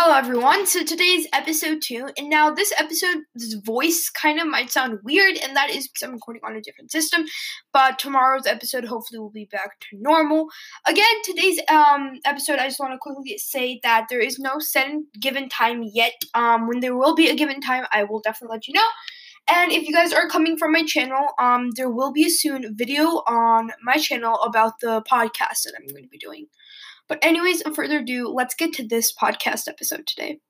Hello, everyone. So today's episode two, and now this episode's voice kind of might sound weird, and that is because I'm recording on a different system. But tomorrow's episode hopefully will be back to normal. Again, today's um episode, I just want to quickly say that there is no set given time yet. Um, when there will be a given time, I will definitely let you know. And if you guys are coming from my channel, um, there will be a soon video on my channel about the podcast that I'm going to be doing. But, anyways, without further ado, let's get to this podcast episode today.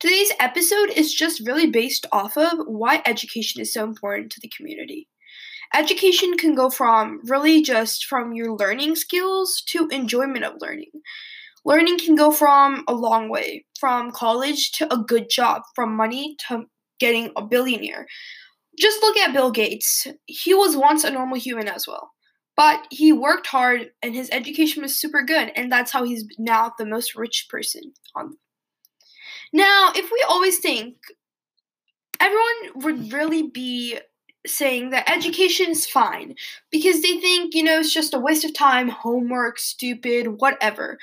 Today's episode is just really based off of why education is so important to the community. Education can go from really just from your learning skills to enjoyment of learning. Learning can go from a long way, from college to a good job, from money to getting a billionaire. Just look at Bill Gates. He was once a normal human as well. But he worked hard and his education was super good, and that's how he's now the most rich person on. Now, if we always think everyone would really be saying that education is fine because they think, you know, it's just a waste of time, homework, stupid, whatever.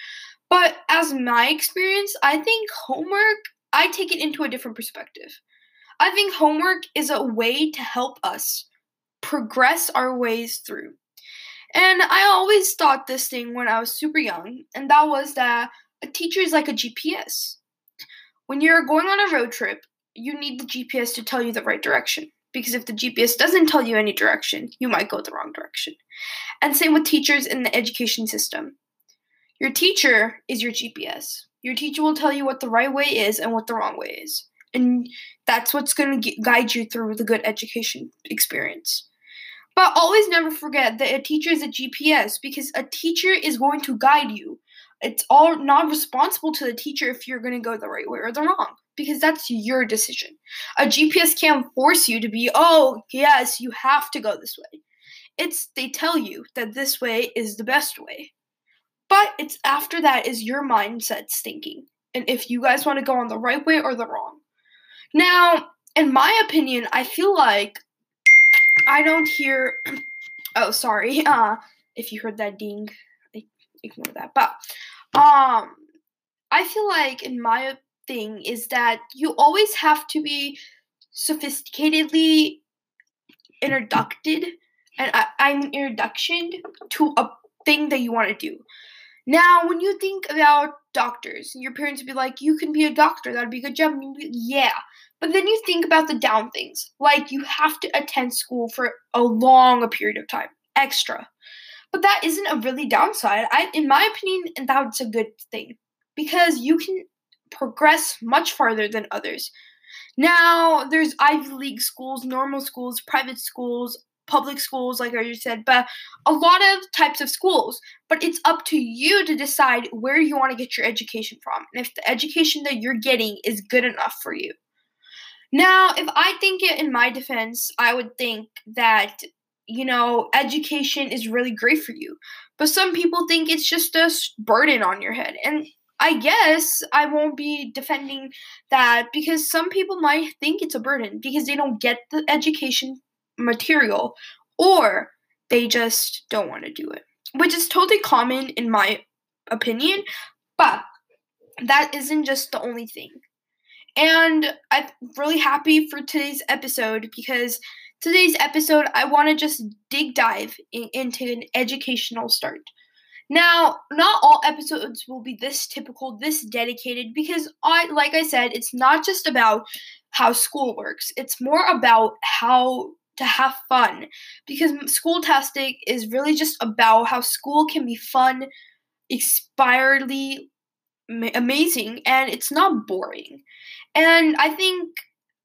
But as my experience, I think homework, I take it into a different perspective. I think homework is a way to help us progress our ways through. And I always thought this thing when I was super young, and that was that a teacher is like a GPS. When you're going on a road trip, you need the GPS to tell you the right direction. Because if the GPS doesn't tell you any direction, you might go the wrong direction. And same with teachers in the education system. Your teacher is your GPS. Your teacher will tell you what the right way is and what the wrong way is. And that's what's going to guide you through the good education experience. But always never forget that a teacher is a GPS because a teacher is going to guide you. It's all not responsible to the teacher if you're going to go the right way or the wrong because that's your decision. A GPS can't force you to be, oh, yes, you have to go this way. It's they tell you that this way is the best way. But it's after that is your mindset thinking. And if you guys want to go on the right way or the wrong. Now, in my opinion, I feel like I don't hear. Oh, sorry. Uh, if you heard that ding, ignore that. But um, I feel like in my thing is that you always have to be sophisticatedly introduced, and I, I'm introduction to a thing that you want to do. Now, when you think about doctors, your parents would be like, "You can be a doctor. That'd be a good job." yeah, but then you think about the down things, like you have to attend school for a long period of time, extra. But that isn't a really downside. I, in my opinion, that's a good thing because you can progress much farther than others. Now, there's Ivy League schools, normal schools, private schools, public schools, like I just said, but a lot of types of schools. But it's up to you to decide where you want to get your education from and if the education that you're getting is good enough for you. Now, if I think it in my defense, I would think that, you know, education is really great for you. But some people think it's just a burden on your head. And I guess I won't be defending that because some people might think it's a burden because they don't get the education material or they just don't want to do it, which is totally common in my opinion. But that isn't just the only thing. And I'm really happy for today's episode because today's episode, I want to just dig dive in, into an educational start. Now, not all episodes will be this typical, this dedicated, because I, like I said, it's not just about how school works. It's more about how to have fun. Because Schooltastic is really just about how school can be fun, inspiredly amazing, and it's not boring. And I think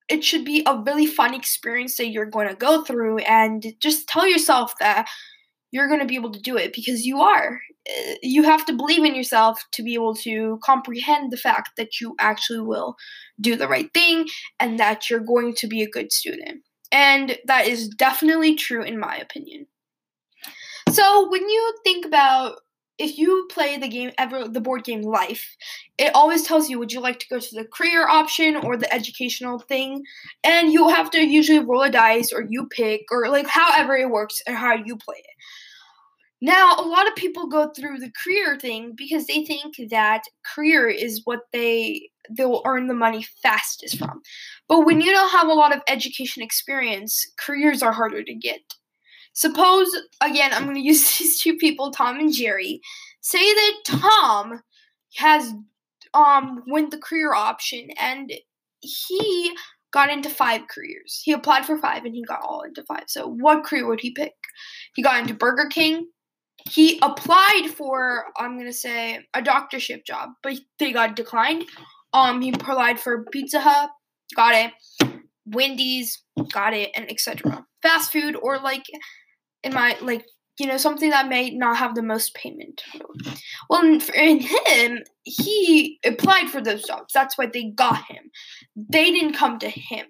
it should be a really fun experience that you're going to go through and just tell yourself that you're going to be able to do it because you are. Uh, you have to believe in yourself to be able to comprehend the fact that you actually will do the right thing and that you're going to be a good student. And that is definitely true in my opinion. So, when you think about if you play the game ever the board game life it always tells you would you like to go to the career option or the educational thing and you have to usually roll a dice or you pick or like however it works and how you play it now a lot of people go through the career thing because they think that career is what they they'll earn the money fastest from. But when you don't have a lot of education experience, careers are harder to get. Suppose, again, I'm going to use these two people, Tom and Jerry. Say that Tom has um went the career option and he got into five careers. He applied for five and he got all into five. So what career would he pick? He got into Burger King. He applied for I'm gonna say a doctorship job, but they got declined. Um, he applied for Pizza Hut, got it. Wendy's, got it, and etc. Fast food or like in my like you know something that may not have the most payment. Well, in him, he applied for those jobs. That's why they got him. They didn't come to him.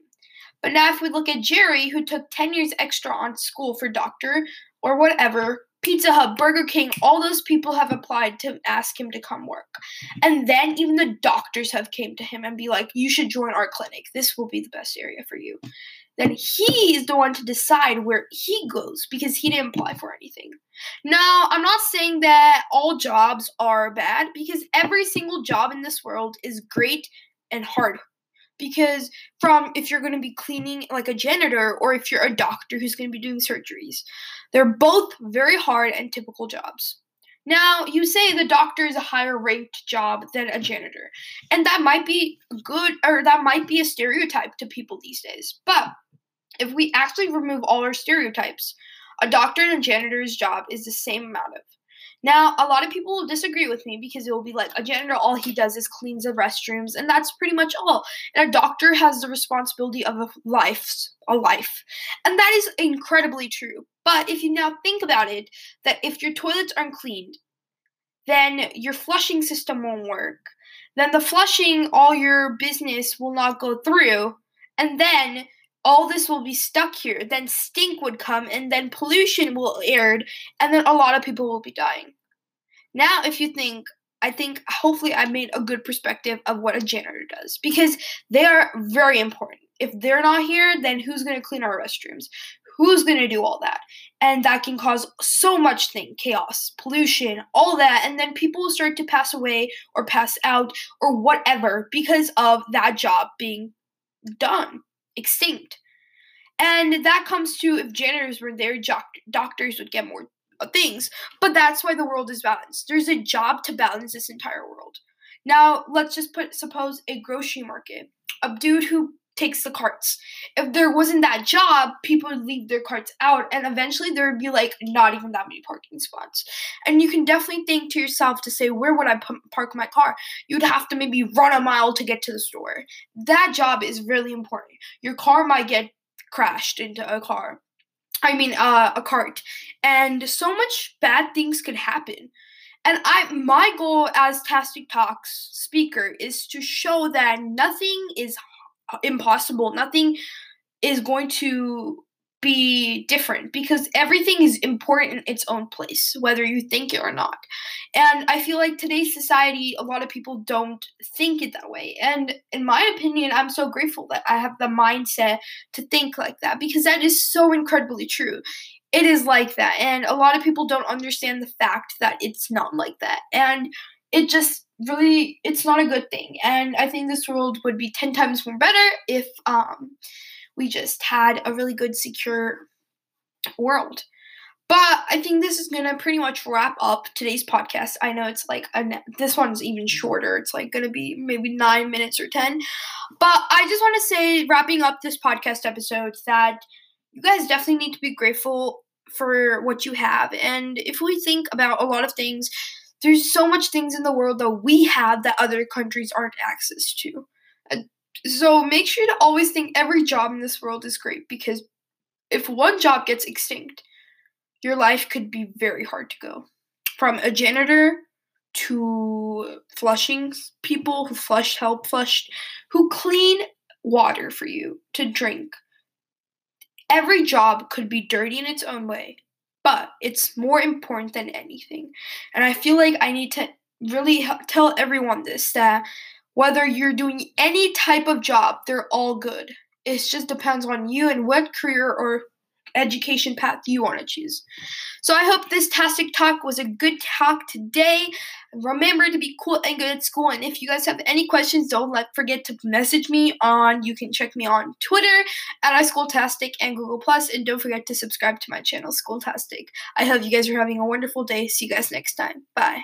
But now, if we look at Jerry, who took 10 years extra on school for doctor or whatever, Pizza Hut, Burger King, all those people have applied to ask him to come work. And then even the doctors have came to him and be like, "You should join our clinic. This will be the best area for you." Then he's the one to decide where he goes because he didn't apply for anything. Now, I'm not saying that all jobs are bad because every single job in this world is great and hard because from if you're going to be cleaning like a janitor or if you're a doctor who's going to be doing surgeries they're both very hard and typical jobs. Now you say the doctor is a higher ranked job than a janitor and that might be good or that might be a stereotype to people these days but if we actually remove all our stereotypes a doctor and a janitor's job is the same amount of now, a lot of people will disagree with me because it will be like a janitor, all he does is cleans the restrooms, and that's pretty much all. And a doctor has the responsibility of a life, a life. And that is incredibly true. But if you now think about it, that if your toilets aren't cleaned, then your flushing system won't work. Then the flushing, all your business will not go through. And then all this will be stuck here. Then stink would come, and then pollution will air, and then a lot of people will be dying. Now, if you think, I think hopefully I made a good perspective of what a janitor does because they are very important. If they're not here, then who's going to clean our restrooms? Who's going to do all that? And that can cause so much thing, chaos, pollution, all that, and then people will start to pass away or pass out or whatever because of that job being done extinct. And that comes to if janitors were there, doctors would get more things. But that's why the world is balanced. There's a job to balance this entire world. Now, let's just put suppose a grocery market. A dude who takes the carts. If there wasn't that job, people would leave their carts out, and eventually there would be like not even that many parking spots. And you can definitely think to yourself to say, where would I p- park my car? You'd have to maybe run a mile to get to the store. That job is really important. Your car might get crashed into a car. I mean, uh, a cart, and so much bad things could happen. And I, my goal as Tastic Talks speaker is to show that nothing is impossible. Nothing is going to be different because everything is important in its own place, whether you think it or not. And I feel like today's society, a lot of people don't think it that way. And in my opinion, I'm so grateful that I have the mindset to think like that because that is so incredibly true. It is like that. And a lot of people don't understand the fact that it's not like that. And it just really it's not a good thing and i think this world would be 10 times more better if um we just had a really good secure world. But i think this is gonna pretty much wrap up today's podcast. I know it's like a, this one's even shorter. It's like gonna be maybe nine minutes or ten. But i just want to say wrapping up this podcast episode that you guys definitely need to be grateful for what you have. And if we think about a lot of things there's so much things in the world that we have that other countries aren't access to. So make sure to always think every job in this world is great because if one job gets extinct, your life could be very hard to go. From a janitor to flushing people who flush, help flush, who clean water for you to drink. Every job could be dirty in its own way, but it's more important than anything. And I feel like I need to really tell everyone this that whether you're doing any type of job, they're all good. It just depends on you and what career or education path you want to choose. So I hope this Tastic Talk was a good talk today. Remember to be cool and good at school. And if you guys have any questions, don't let forget to message me on. You can check me on Twitter at iSchooltastic and Google Plus, and don't forget to subscribe to my channel, School Schooltastic. I hope you guys are having a wonderful day. See you guys next time. Bye.